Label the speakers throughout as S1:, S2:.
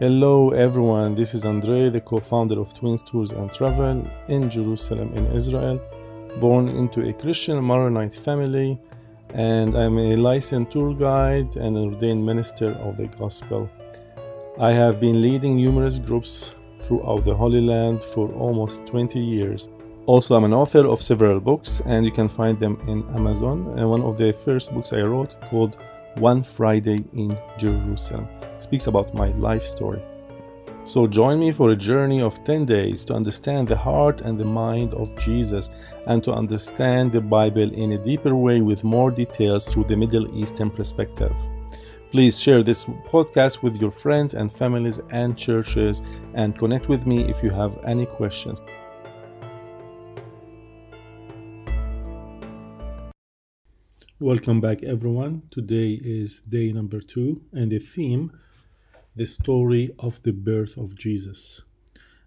S1: Hello everyone, this is Andre, the co-founder of Twins Tours and Travel in Jerusalem in Israel, born into a Christian Maronite family, and I'm a licensed tour guide and an ordained minister of the gospel. I have been leading numerous groups throughout the Holy Land for almost 20 years. Also, I'm an author of several books, and you can find them in Amazon. And one of the first books I wrote called One Friday in Jerusalem speaks about my life story. So join me for a journey of 10 days to understand the heart and the mind of Jesus and to understand the Bible in a deeper way with more details through the Middle Eastern perspective. Please share this podcast with your friends and families and churches and connect with me if you have any questions. Welcome back, everyone. Today is day number two, and the theme the story of the birth of Jesus.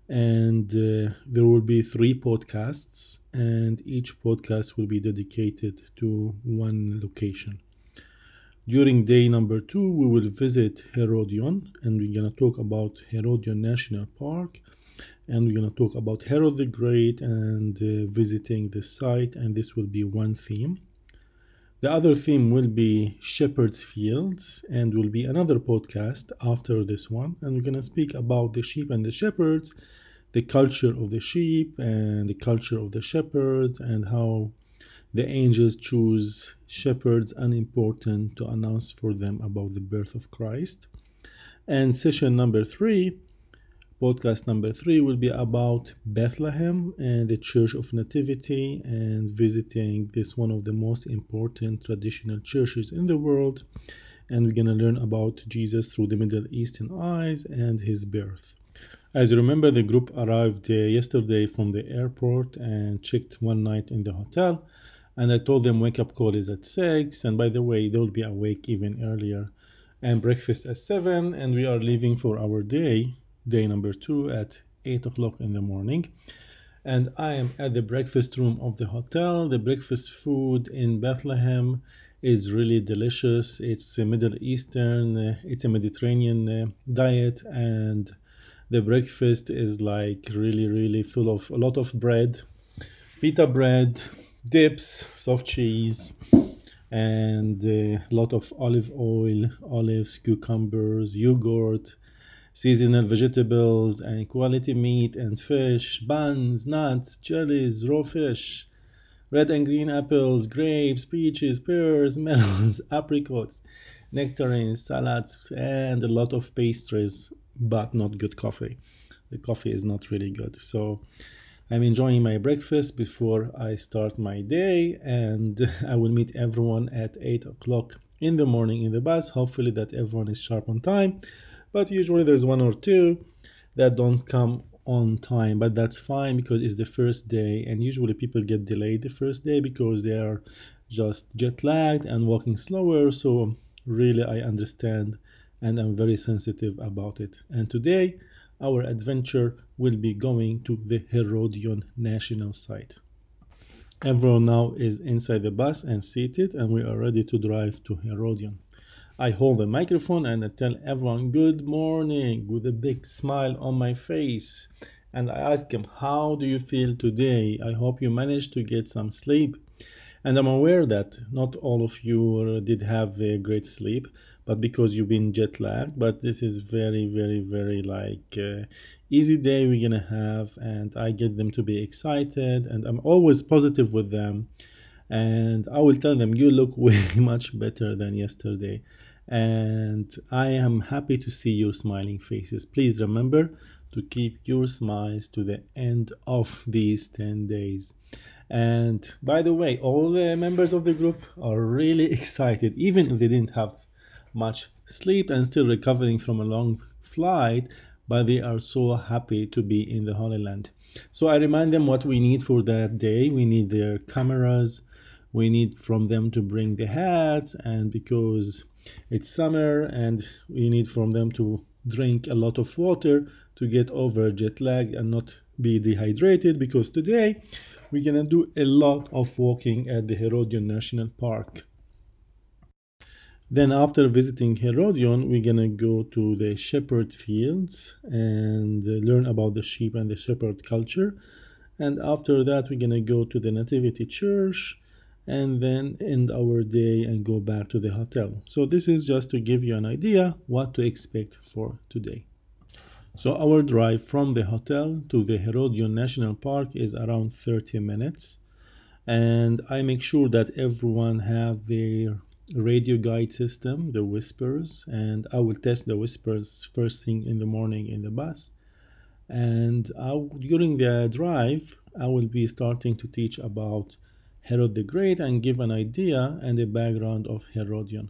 S1: And uh, there will be three podcasts, and each podcast will be dedicated to one location. During day number two, we will visit Herodion, and we're going to talk about Herodion National Park, and we're going to talk about Herod the Great and uh, visiting the site, and this will be one theme. The other theme will be Shepherd's Fields, and will be another podcast after this one. And we're going to speak about the sheep and the shepherds, the culture of the sheep, and the culture of the shepherds, and how the angels choose shepherds unimportant to announce for them about the birth of Christ. And session number three podcast number three will be about Bethlehem and the Church of Nativity and visiting this one of the most important traditional churches in the world. And we're going to learn about Jesus through the Middle Eastern eyes and his birth. As you remember, the group arrived uh, yesterday from the airport and checked one night in the hotel. And I told them wake up call is at 6. And by the way, they'll be awake even earlier. And breakfast at 7. And we are leaving for our day day number two at 8 o'clock in the morning. And I am at the breakfast room of the hotel. The breakfast food in Bethlehem is really delicious. It's a Middle Eastern, uh, it's a Mediterranean uh, diet, and the breakfast is like really, really full of a lot of bread, pita bread, dips, soft cheese, and a lot of olive oil, olives, cucumbers, yogurt, seasonal vegetables and quality meat and fish, buns, nuts, jellies, raw fish, red and green apples, grapes, peaches, pears, melons, apricots, nectarines, salads, and a lot of pastries, but not good coffee. The coffee is not really good. So I'm enjoying my breakfast before I start my day, and I will meet everyone at 8 o'clock in the morning in the bus. Hopefully, that everyone is sharp on time but usually there's one or two that don't come on time but that's fine because it's the first day and usually people get delayed the first day because they are just jet lagged and walking slower. So really i understand and i'm very sensitive about it. And today our adventure will be going to the herodion national site. Everyone now is inside the bus and seated and we are ready to drive to herodion I hold the microphone and I tell everyone good morning with a big smile on my face. And I ask them, How do you feel today? I hope you managed to get some sleep. And I'm aware that not all of you did have a great sleep, but because you've been jet lagged. But this is very, very, very like uh, easy day we're gonna have, and I get them to be excited, and I'm always positive with them. And I will tell them, You look way much better than yesterday and I am happy to see your smiling faces. Please remember to keep your smiles to the end of these 10 days. And by the way, all the members of the group are really excited, even if they didn't have much sleep and still recovering from a long flight, but they are so happy to be in the Holy Land. So I remind them what we need for that day. We need their cameras, we need from them to bring the hats, and because it's summer and we need from them to drink a lot of water to get over jet lag and not be dehydrated because today we're gonna do a lot of walking at the Herodion National Park. Then, after visiting Herodion, we're gonna go to the shepherd fields and learn about the sheep and the shepherd culture. And after that, we're gonna go to the Nativity Church and then end our day and go back to the hotel. So, this is just to give you an idea what to expect for today. So, our drive from the hotel to the Herodion National Park is around 30 minutes. And I make sure that everyone have their radio guide system, the whispers, and I will test the whispers first thing in the morning in the bus. And I, during the drive, I will be starting to teach about Herod the Great and give an idea and a background of Herodion.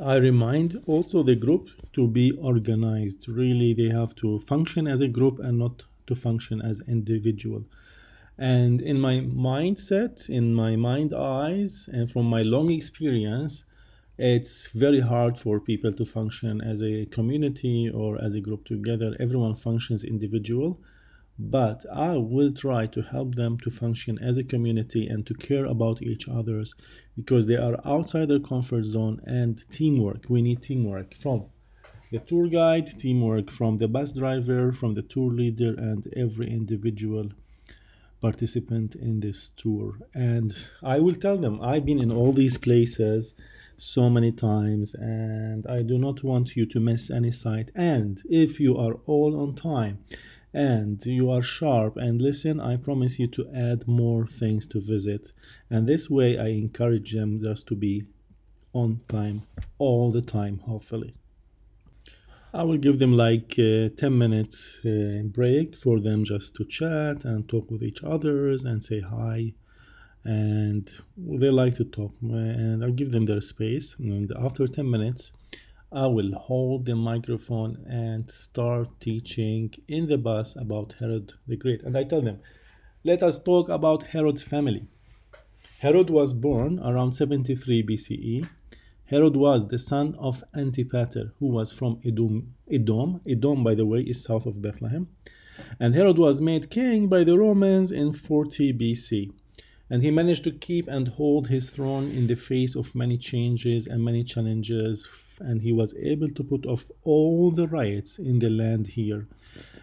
S1: I remind also the group to be organized. Really, they have to function as a group and not to function as individual. And in my mindset, in my mind eyes, and from my long experience, it's very hard for people to function as a community or as a group together. Everyone functions individual, but I will try to help them to function as a community and to care about each others because they are outside their comfort zone and teamwork. We need teamwork from the tour guide, teamwork from the bus driver, from the tour leader, and every individual participant in this tour. And I will tell them I've been in all these places so many times and I do not want you to miss any site. And if you are all on time and you are sharp and listen, I promise you to add more things to visit. And this way, I encourage them just to be on time all the time, hopefully. I will give them like uh, 10 minutes uh, break for them just to chat and talk with each others and say hi. And they like to talk, and I'll give them their space. And after 10 minutes, I will hold the microphone and start teaching in the bus about Herod the Great. And I tell them, let us talk about Herod's family. Herod was born around 73 BCE Herod was the son of Antipater, who was from Edom. Edom, Edom, by the way, is south of Bethlehem. And Herod was made king by the Romans in 40 BC. And he managed to keep and hold his throne in the face of many changes and many challenges. And he was able to put off all the riots in the land here,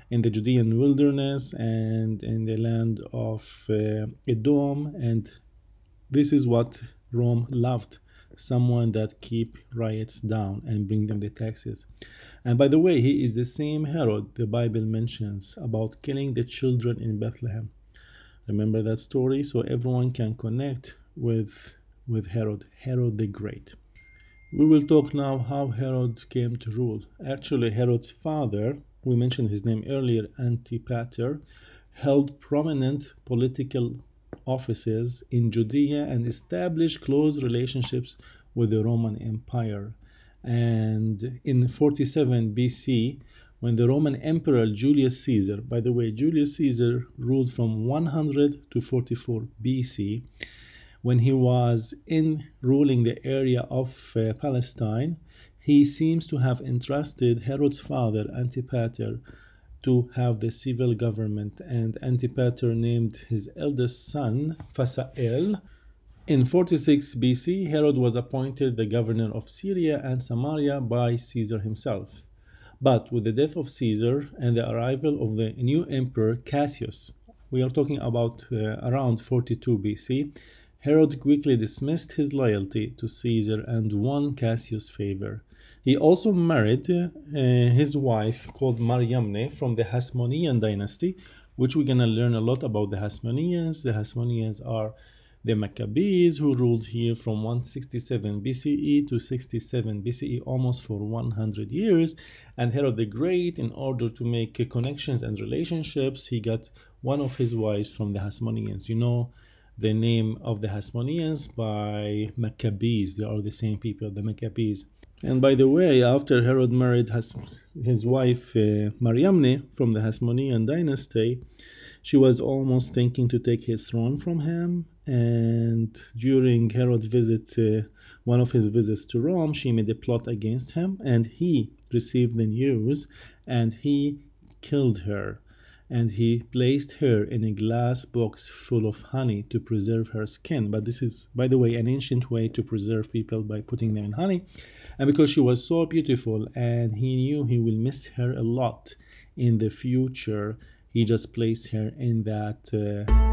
S1: in the Judean wilderness and in the land of uh, Edom. And this is what Rome loved someone that keep riots down and bring them the taxes. And by the way, he is the same Herod the Bible mentions about killing the children in Bethlehem. Remember that story? So everyone can connect with with Herod, Herod the Great. We will talk now how Herod came to rule. Actually, Herod's father, we mentioned his name earlier, Antipater, held prominent political offices in Judea and established close relationships with the Roman Empire. And in 47 BC, when the Roman Emperor Julius Caesar, by the way, Julius Caesar ruled from 100 to 44 BC, when he was in ruling the area of uh, Palestine, he seems to have entrusted Herod's father Antipater to have the civil government, and Antipater named his eldest son Phasael. In 46 BC, Herod was appointed the governor of Syria and Samaria by Caesar himself. But with the death of Caesar and the arrival of the new emperor Cassius, we are talking about uh, around 42 BC, Herod quickly dismissed his loyalty to Caesar and won Cassius' favor. He also married uh, his wife called Mariamne from the Hasmonean dynasty, which we're going to learn a lot about the Hasmoneans. The Hasmoneans are the Maccabees who ruled here from 167 BCE to 67 BCE, almost for 100 years. And Herod the Great, in order to make connections and relationships, he got one of his wives from the Hasmoneans. You know the name of the Hasmoneans by Maccabees. They are the same people, the Maccabees. And by the way, after Herod married his, his wife uh, Mariamne from the Hasmonean dynasty, she was almost thinking to take his throne from him. And during Herod's visit, uh, one of his visits to Rome, she made a plot against him, and he received the news and he killed her. And he placed her in a glass box full of honey to preserve her skin. But this is, by the way, an ancient way to preserve people by putting them in honey. And because she was so beautiful and he knew he will miss her a lot in the future, he just placed her in that uh,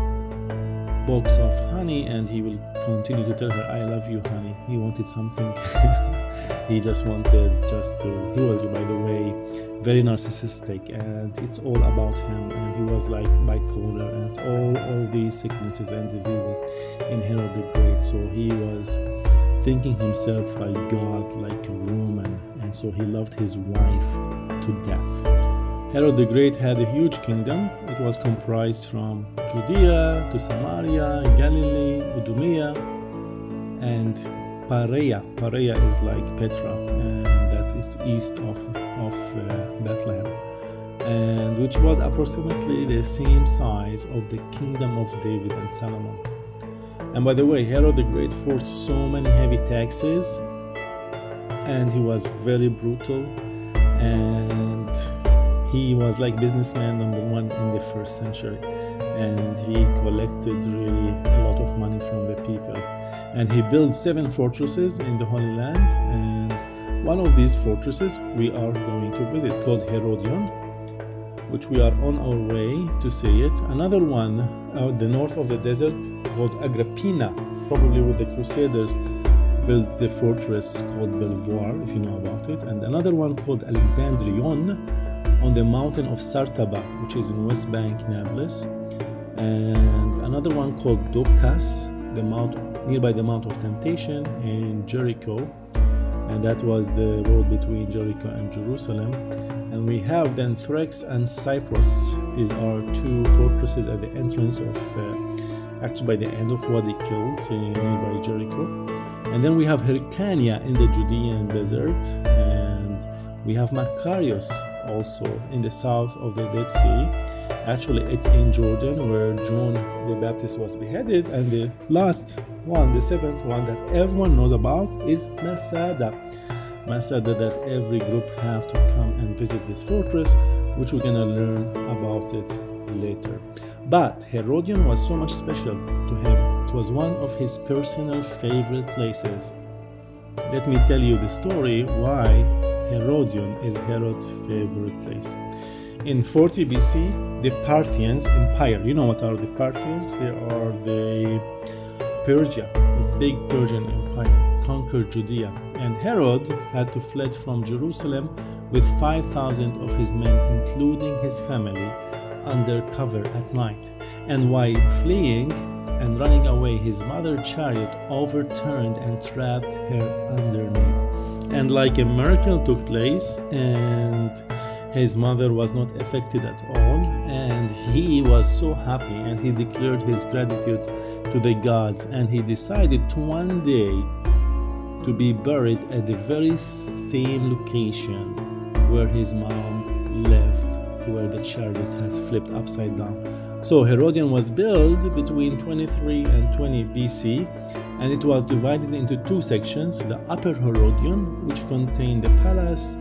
S1: box of honey and he will continue to tell her, I love you, honey. He wanted something. he just wanted just to, he was, by the way, very narcissistic and it's all about him and he was like bipolar and all all these sicknesses and diseases in Herod the Great so he was thinking himself like God like a Roman and so he loved his wife to death Herod the Great had a huge kingdom it was comprised from Judea to Samaria Galilee Idumea and Perea Perea is like Petra and that is east of of uh, Bethlehem, and which was approximately the same size of the kingdom of David and Solomon. And by the way, Herod the Great forced so many heavy taxes, and he was very brutal, and he was like businessman number one in the first century, and he collected really a lot of money from the people, and he built seven fortresses in the Holy Land and one of these fortresses we are going to visit called Herodion, which we are on our way to see it. Another one out the north of the desert called Agrippina, probably with the Crusaders, built the fortress called Belvoir, if you know about it, and another one called Alexandrion on the mountain of Sartaba, which is in West Bank, Nablus, and another one called Dopkas, the mount nearby the Mount of Temptation in Jericho, and that was the road between Jericho and Jerusalem. And we have then Thrax and Cyprus. These are two fortresses at the entrance of, uh, actually by the end of Wadi Kilt uh, nearby Jericho. And then we have Hyrcania in the Judean desert, and we have Machaerus also in the south of the Dead Sea. Actually, it's in Jordan where John the Baptist was beheaded, and the last one, the seventh one that everyone knows about is Masada. Masada that every group have to come and visit this fortress, which we're gonna learn about it later. But Herodion was so much special to him. It was one of his personal favorite places. Let me tell you the story why Herodion is Herod's favorite place. In 40 BC, the Parthians Empire, you know what are the Parthians? They are the Persia, the big Persian Empire, conquered Judea, and Herod had to flee from Jerusalem with 5,000 of his men, including his family, under cover at night. And while fleeing and running away, his mother chariot overturned and trapped her underneath. And like a miracle took place, and his mother was not affected at all, and he was so happy, and he declared his gratitude to the gods and he decided to one day to be buried at the very same location where his mom left where the chariot has flipped upside down. So Herodion was built between 23 and 20 bc and it was divided into two sections the upper herodion which contained the palace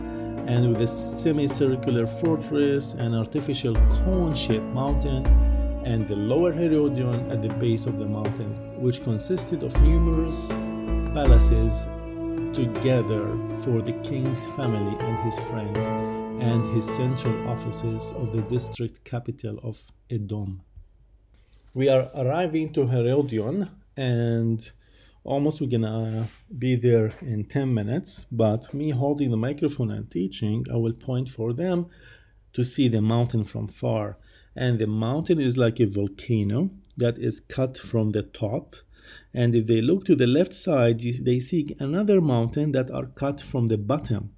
S1: and with a semicircular fortress and artificial cone-shaped mountain and the lower Herodion at the base of the mountain, which consisted of numerous palaces together for the king's family and his friends, and his central offices of the district capital of Edom. We are arriving to Herodion, and almost we're gonna uh, be there in 10 minutes, but me holding the microphone and teaching, I will point for them to see the mountain from far. And the mountain is like a volcano that is cut from the top. And if they look to the left side they see another mountain that are cut from the bottom.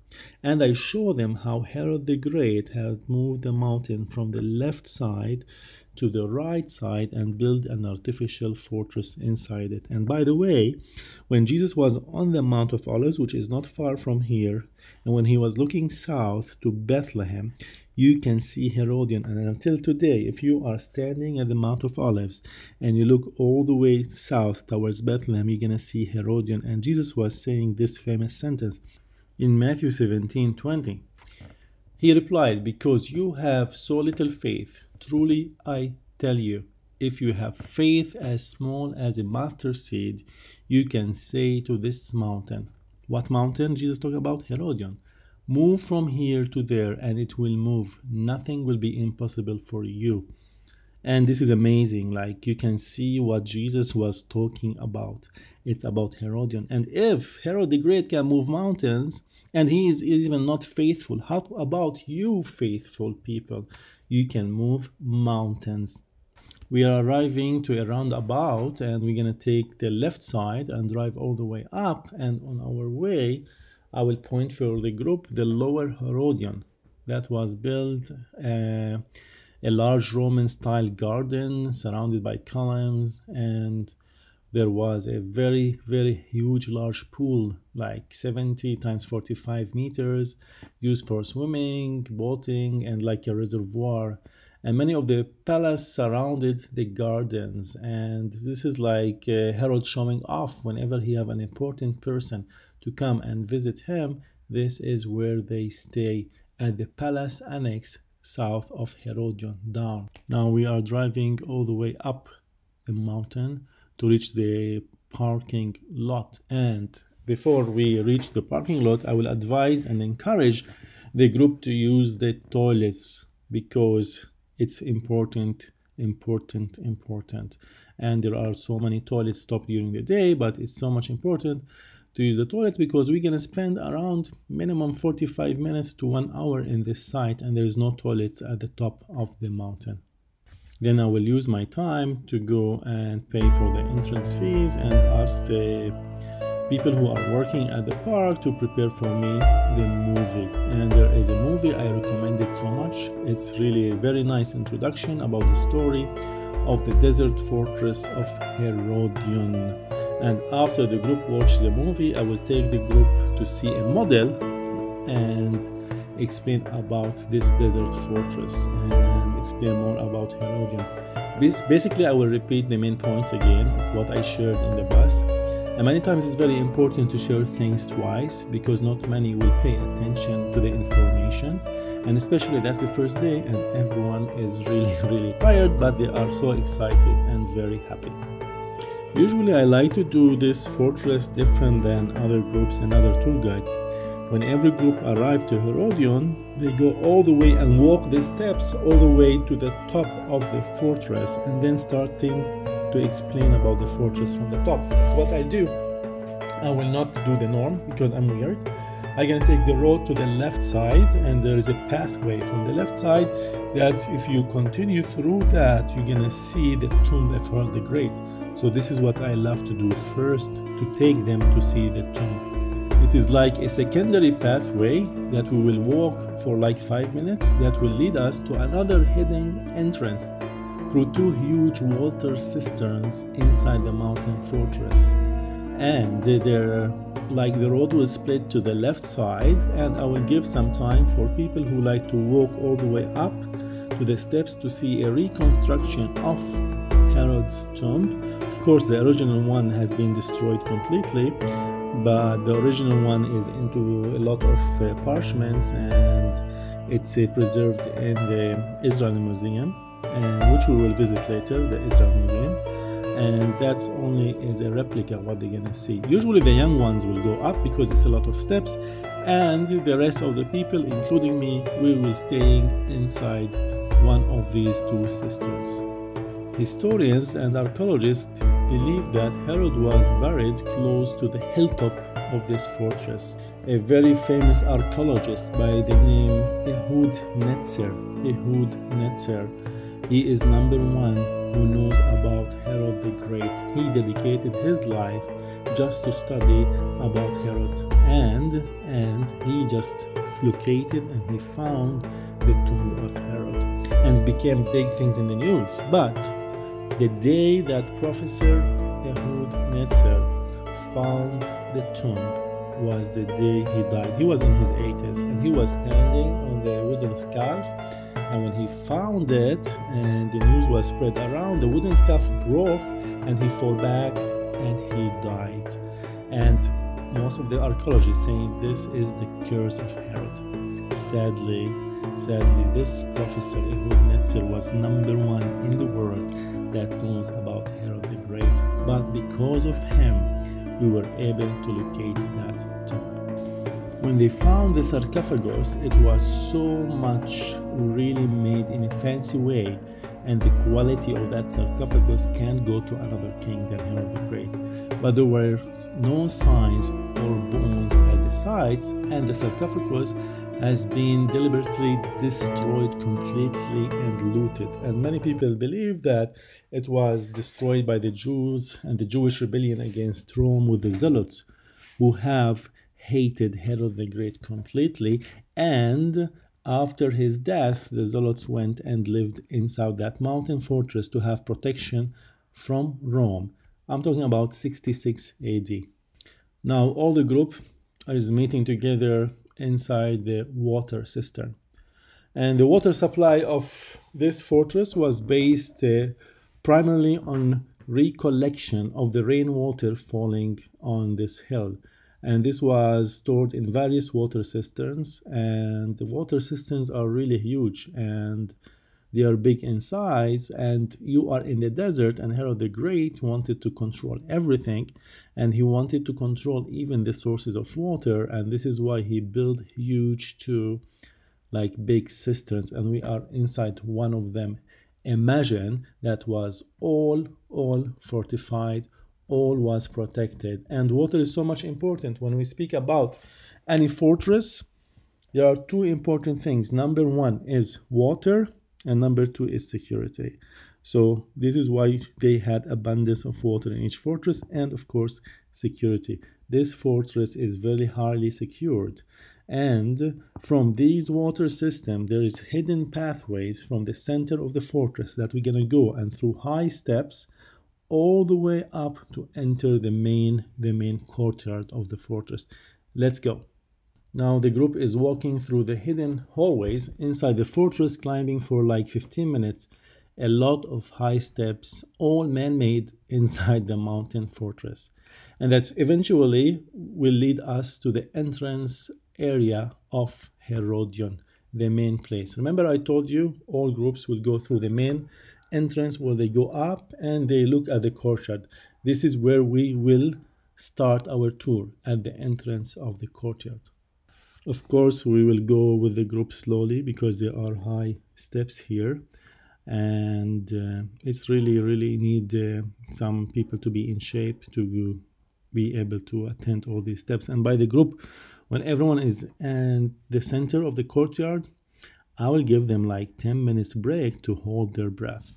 S1: And i show them how herod the great has moved the mountain from the left side to the right side and build an artificial fortress inside it and by the way when jesus was on the mount of olives which is not far from here and when he was looking south to bethlehem you can see Herodion. And until today, if you are standing at the Mount of Olives and you look all the way south towards Bethlehem, you're going to see Herodion. And Jesus was saying this famous sentence in Matthew 17 20. He replied, Because you have so little faith, Truly, I tell you, if you have faith as small as a mustard seed, you can say to this mountain, What mountain Jesus talked about? Herodion. Move from here to there, and it will move. Nothing will be impossible for you. And this is amazing. Like you can see what Jesus was talking about. It's about Herodion. And if Herod the Great can move mountains, and he is even not faithful, how about you, faithful people? You can move mountains. We are arriving to a roundabout and we're going to take the left side and drive all the way up and on our way i will point for the group the lower herodion that was built uh, a large roman style garden surrounded by columns and there was a very very huge large pool like 70 times 45 meters used for swimming boating and like a reservoir. And many of the palace surrounded the gardens. And this is like uh, herod showing off whenever he have an important person to come and visit him. This is where they stay at the palace annex south of herodion down. Now we are driving all the way up the mountain to reach the parking lot. And before we reach the parking lot i will advise and encourage the group to use the toilets because it's important important important. And there are so many toilets stopped during the day but it's so much important to use the toilets because we're to spend around minimum 45 minutes to one hour in this site and there's no toilets at the top of the mountain then i will use my time to go and pay for the entrance fees and ask the people who are working at the park to prepare for me the movie. And there is a movie I recommend it so much. It's really a very nice introduction about the story of the desert fortress of Herodion. And after the group watch the movie, I will take the group to see a model and explain about this desert fortress and explain more about Herodion. This basically I will repeat the main points again of what I shared in the bus and many times it's very important to share things twice because not many will pay attention to the information. And especially that's the first day, and everyone is really, really tired, but they are so excited and very happy. Usually, I like to do this fortress different than other groups and other tour guides. When every group arrives to Herodion, they go all the way and walk the steps all the way to the top of the fortress and then starting to explain about the fortress from the top. What I do, I will not do the norm because I'm weird. I'm gonna take the road to the left side, and there is a pathway from the left side that if you continue through that, you're gonna see the tomb of Herod the Great. So this is what I love to do first, to take them to see the tomb. It is like a secondary pathway that we will walk for like five minutes that will lead us to another hidden entrance through two huge water cisterns inside the mountain fortress. And there, uh, like the road will split to the left side, and I will give some time for people who like to walk all the way up to the steps to see a reconstruction of Herod's tomb. Of course, the original one has been destroyed completely, but the original one is into a lot of uh, parchments and it's uh, preserved in the Israel Museum which we will visit later, the Israel Museum. And that's only is a replica what they're gonna see. Usually the young ones will go up because it's a lot of steps, and the rest of the people, including me, we will be staying inside one of these two cisterns. Historians and archaeologists believe that Herod was buried close to the hilltop of this fortress. A very famous archaeologist by the name Ehud Netzer, Ehud Netzer he is number one who knows about Herod the Great. He dedicated his life just to study about Herod and and he just located and he found the tomb of Herod and became big things in the news. But the day that Professor Ehud Netzer found the tomb was the day he died. He was in his 80s and he was standing on the wooden scarf and when he found it and the news was spread around, the wooden scarf broke and he fell back and he died. And most of the archaeologists saying this is the curse of Herod. Sadly, Sadly, this Professor Ehud Netzer was number one in the world that knows about Herod the Great. But because of him, we were able to locate that tomb. When they found the sarcophagus, it was so much really made in a fancy way, and the quality of that sarcophagus can't go to another king than Herod the Great. But there were no signs or bones at the sides, and the sarcophagus has been deliberately destroyed completely and looted. And many people believe that it was destroyed by the Jews and the Jewish rebellion against Rome with the Zealots, who have hated Herod the Great completely. And after his death, the Zealots went and lived inside that mountain fortress to have protection from Rome. I'm talking about 66 AD. Now, all the group is meeting together inside the water cistern. And the water supply of this fortress was based uh, primarily on recollection of the rainwater falling on this hill. And this was stored in various water cisterns, and the water cisterns are really huge and they are big in size and you are in the desert and herod the great wanted to control everything and he wanted to control even the sources of water and this is why he built huge two like big cisterns and we are inside one of them. Imagine that was all all fortified all was protected and water is so much important. When we speak about any fortress there are two important things. Number one is water and number two is security. So this is why they had abundance of water in each fortress and of course security. This fortress is very highly secured. And from these water system there is hidden pathways from the center of the fortress that we're going to go and through high steps all the way up to enter the main the main courtyard of the fortress. Let's go now the group is walking through the hidden hallways inside the fortress, climbing for like 15 minutes. A lot of high steps, all man-made inside the mountain fortress. And that eventually will lead us to the entrance area of Herodion, the main place. Remember I told you all groups will go through the main entrance where they go up and they look at the courtyard. This is where we will start our tour at the entrance of the courtyard. Of course, we will go with the group slowly because there are high steps here. And uh, it's really really need uh, some people to be in shape to be able to attend all these steps. And by the group when everyone is at the center of the courtyard i will give them like 10 minutes break to hold their breath.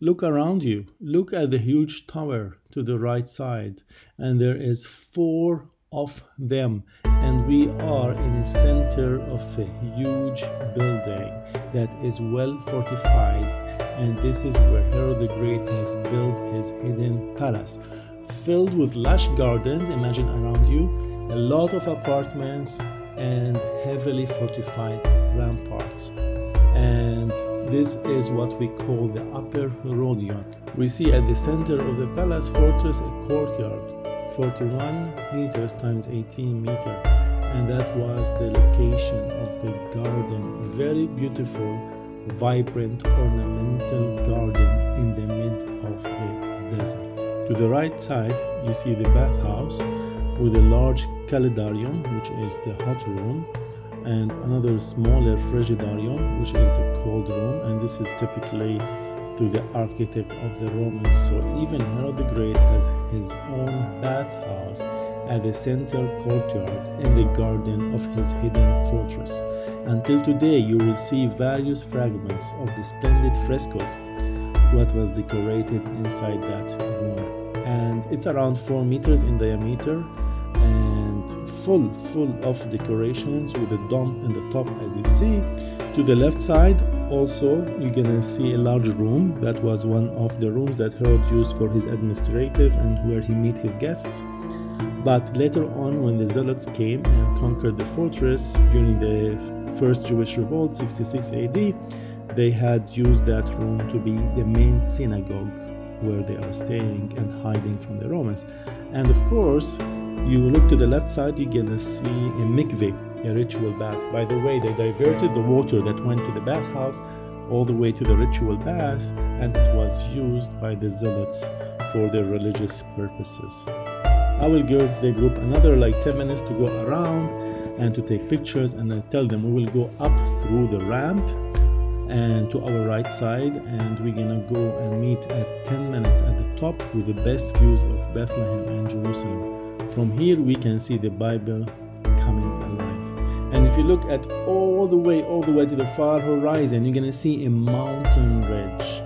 S1: Look around you. Look at the huge tower to the right side. And there is four of them and we are in the center of a huge building that is well fortified. And this is where herod the great has built his hidden palace filled with lush gardens imagine around you a lot of apartments and heavily fortified ramparts. And this is what we call the upper Herodion. We see at the center of the palace fortress a courtyard 41 meters times 18 meter and that was the location of the garden. Very beautiful vibrant ornamental garden in the mid of the desert. To the right side you see the bathhouse with a large calidarium which is the hot room and another smaller frigidarium which is the cold room and this is typically to the architect of the Romans. So even Herod the Great has his own bathhouse at the central courtyard in the garden of his hidden fortress. Until today, you will see various fragments of the splendid frescoes what was decorated inside that room. And it's around 4 meters in diameter and full, full of decorations with a dome in the top as you see. To the left side, also you're gonna see a large room that was one of the rooms that Herod used for his administrative and where he meet his guests. But later on when the zealots came and conquered the fortress during the first Jewish revolt 66 AD they had used that room to be the main synagogue where they are staying and hiding from the Romans. And of course you look to the left side you're gonna see a mikveh a ritual bath. By the way, they diverted the water that went to the bathhouse all the way to the ritual bath, and it was used by the zealots for their religious purposes. I will give the group another like 10 minutes to go around and to take pictures, and I tell them we will go up through the ramp and to our right side, and we're gonna go and meet at 10 minutes at the top with the best views of Bethlehem and Jerusalem. From here, we can see the Bible coming. And if you look at all the way, all the way to the far horizon, you're gonna see a mountain ridge.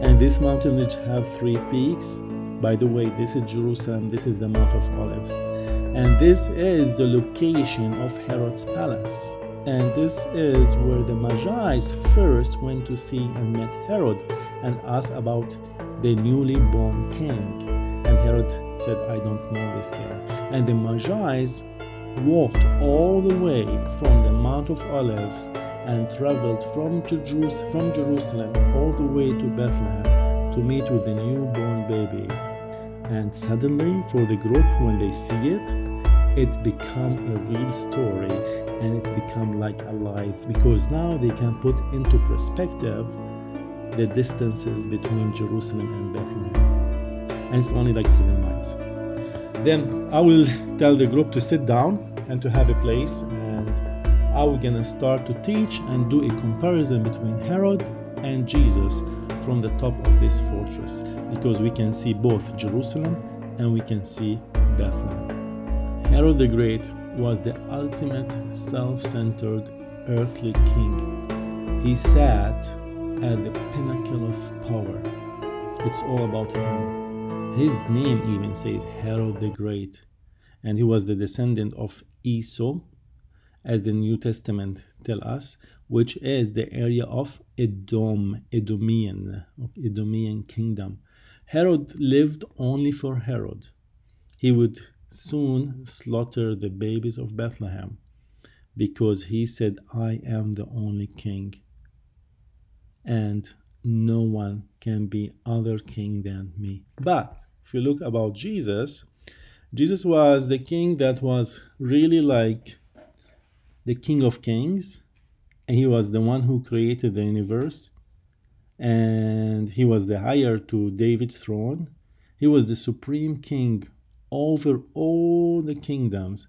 S1: And this mountain ridge have three peaks. By the way, this is Jerusalem, this is the Mount of Olives. And this is the location of Herod's palace. And this is where the Magi first went to see and met Herod and asked about the newly born king. And Herod said, I don't know this king. And the Magi walked all the way from the Mount of Olives and traveled from, from Jerusalem all the way to Bethlehem to meet with the newborn baby. And suddenly, for the group, when they see it, it become a real story and it's become like alive because now they can put into perspective the distances between Jerusalem and Bethlehem. And it's only like seven miles. Then I will tell the group to sit down and to have a place and I will gonna start to teach and do a comparison between Herod and Jesus from the top of this fortress because we can see both Jerusalem and we can see Bethlehem. Herod the Great was the ultimate self centered earthly king. He sat at the pinnacle of power. It's all about him. His name even says Herod the Great, and he was the descendant of Esau, as the New Testament tell us, which is the area of Edom, Edomian, Edomian kingdom. Herod lived only for Herod. He would soon slaughter the babies of Bethlehem, because he said, I am the only king, and no one can be other king than me. But if you look about Jesus, Jesus was the king that was really like the king of kings, and he was the one who created the universe, and he was the heir to David's throne. He was the supreme king over all the kingdoms,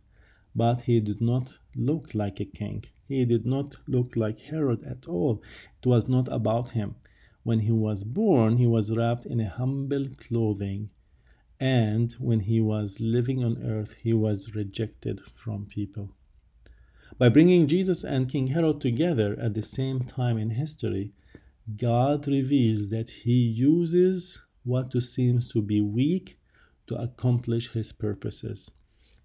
S1: but he did not look like a king. He did not look like Herod at all. It was not about him. When he was born, he was wrapped in a humble clothing, and when he was living on earth, he was rejected from people. By bringing Jesus and King Herod together at the same time in history, God reveals that he uses what seems to be weak to accomplish his purposes.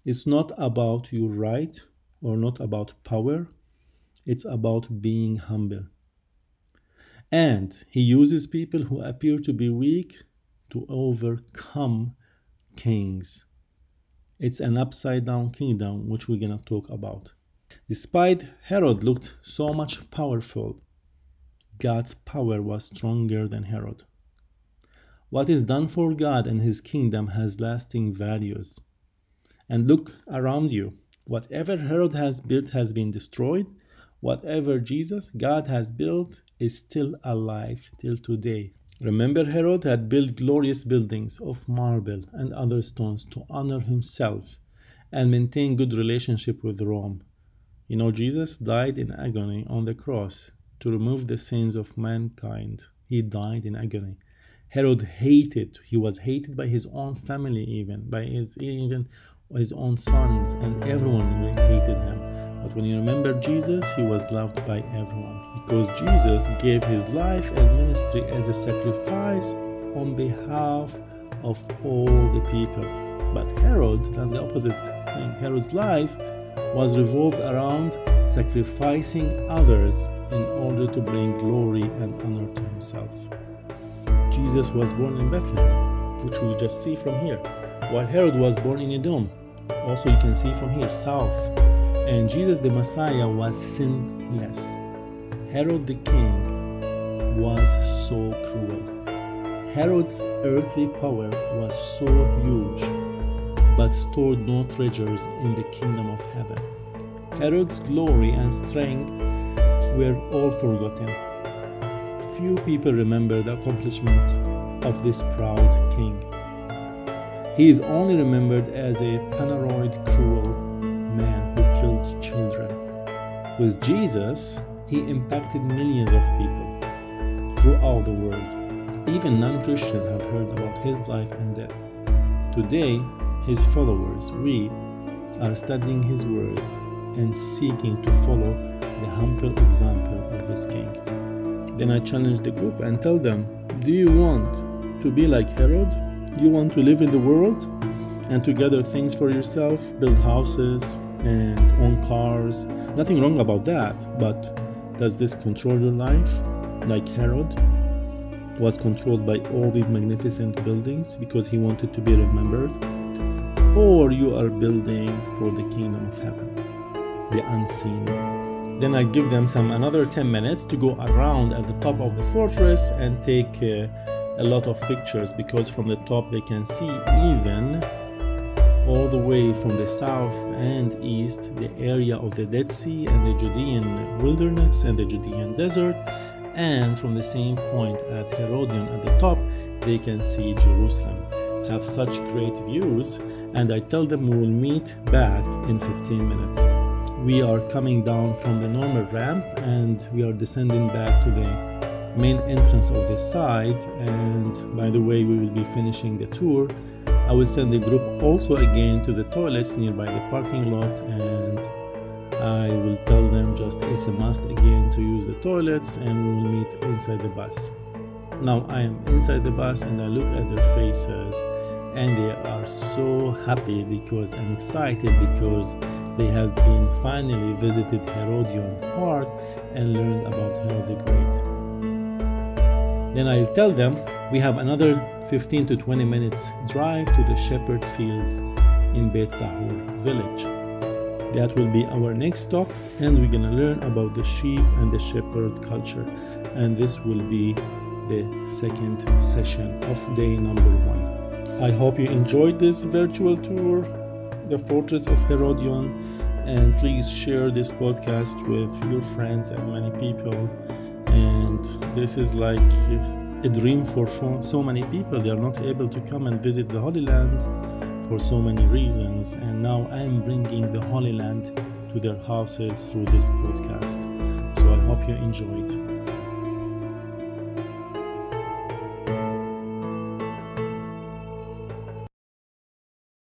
S1: It's not about your right or not about power, it's about being humble. And he uses people who appear to be weak to overcome kings. It's an upside down kingdom, which we're to talk about. Despite Herod looked so much powerful, God's power was stronger than Herod. What is done for God and His kingdom has lasting values. And look around you. Whatever Herod has built has been destroyed. Whatever Jesus, God has built, is still alive till today. Remember, Herod had built glorious buildings of marble and other stones to honor himself and maintain good relationship with Rome. You know, Jesus died in agony on the cross to remove the sins of mankind. He died in agony. Herod hated. He was hated by his own family, even by his even his own sons, and everyone hated him. But when you remember Jesus, he was loved by everyone because Jesus gave his life and ministry as a sacrifice on behalf of all the people. But Herod done the opposite thing. Herod's life was revolved around sacrificing others in order to bring glory and honor to himself. Jesus was born in Bethlehem, which we just see from here, while Herod was born in Edom. Also, you can see from here, south. And Jesus the Messiah was sinless. Herod the king was so cruel. Herod's earthly power was so huge, but stored no treasures in the kingdom of heaven. Herod's glory and strength were all forgotten. Few people remember the accomplishment of this proud king. He is only remembered as a paranoid, cruel man children. With Jesus, he impacted millions of people throughout the world. Even non Christians have heard about his life and death. Today, his followers, we, are studying his words and seeking to follow the humble example of this king. Then I challenge the group and tell them, Do you want to be like Herod? You want to live in the world and to gather things for yourself, build houses and own cars? Nothing wrong about that, but does this control your life like Herod? Was controlled by all these magnificent buildings because he wanted to be remembered, or you are building for the kingdom of heaven the unseen. Then I give them some another 10 minutes to go around at the top of the fortress and take uh, a lot of pictures because from the top they can see even all the way from the south and east the area of the Dead Sea and the Judean wilderness and the Judean desert. And from the same point at Herodion at the top they can see Jerusalem. Have such great views and I tell them we will meet back in 15 minutes. We are coming down from the normal ramp and we are descending back to the main entrance of the site. And by the way we will be finishing the tour i will send the group also again to the toilets nearby the parking lot and i will tell them just it's a must again to use the toilets and we will meet inside the bus now i am inside the bus and i look at their faces and they are so happy because and excited because they have been finally visited Herodion Park and learned about Herod the Great. Then I'll tell them we have another 15 to 20 minutes drive to the shepherd fields in Beit Sahur village. That will be our next stop, and we're gonna learn about the sheep and the shepherd culture. And this will be the second session of day number one. I hope you enjoyed this virtual tour the fortress of Herodion. And please share this podcast with your friends and many people. And this is like a dream for so many people. They are not able to come and visit the Holy Land for so many reasons. And now I'm bringing the Holy Land to their houses through this podcast. So I hope you enjoyed.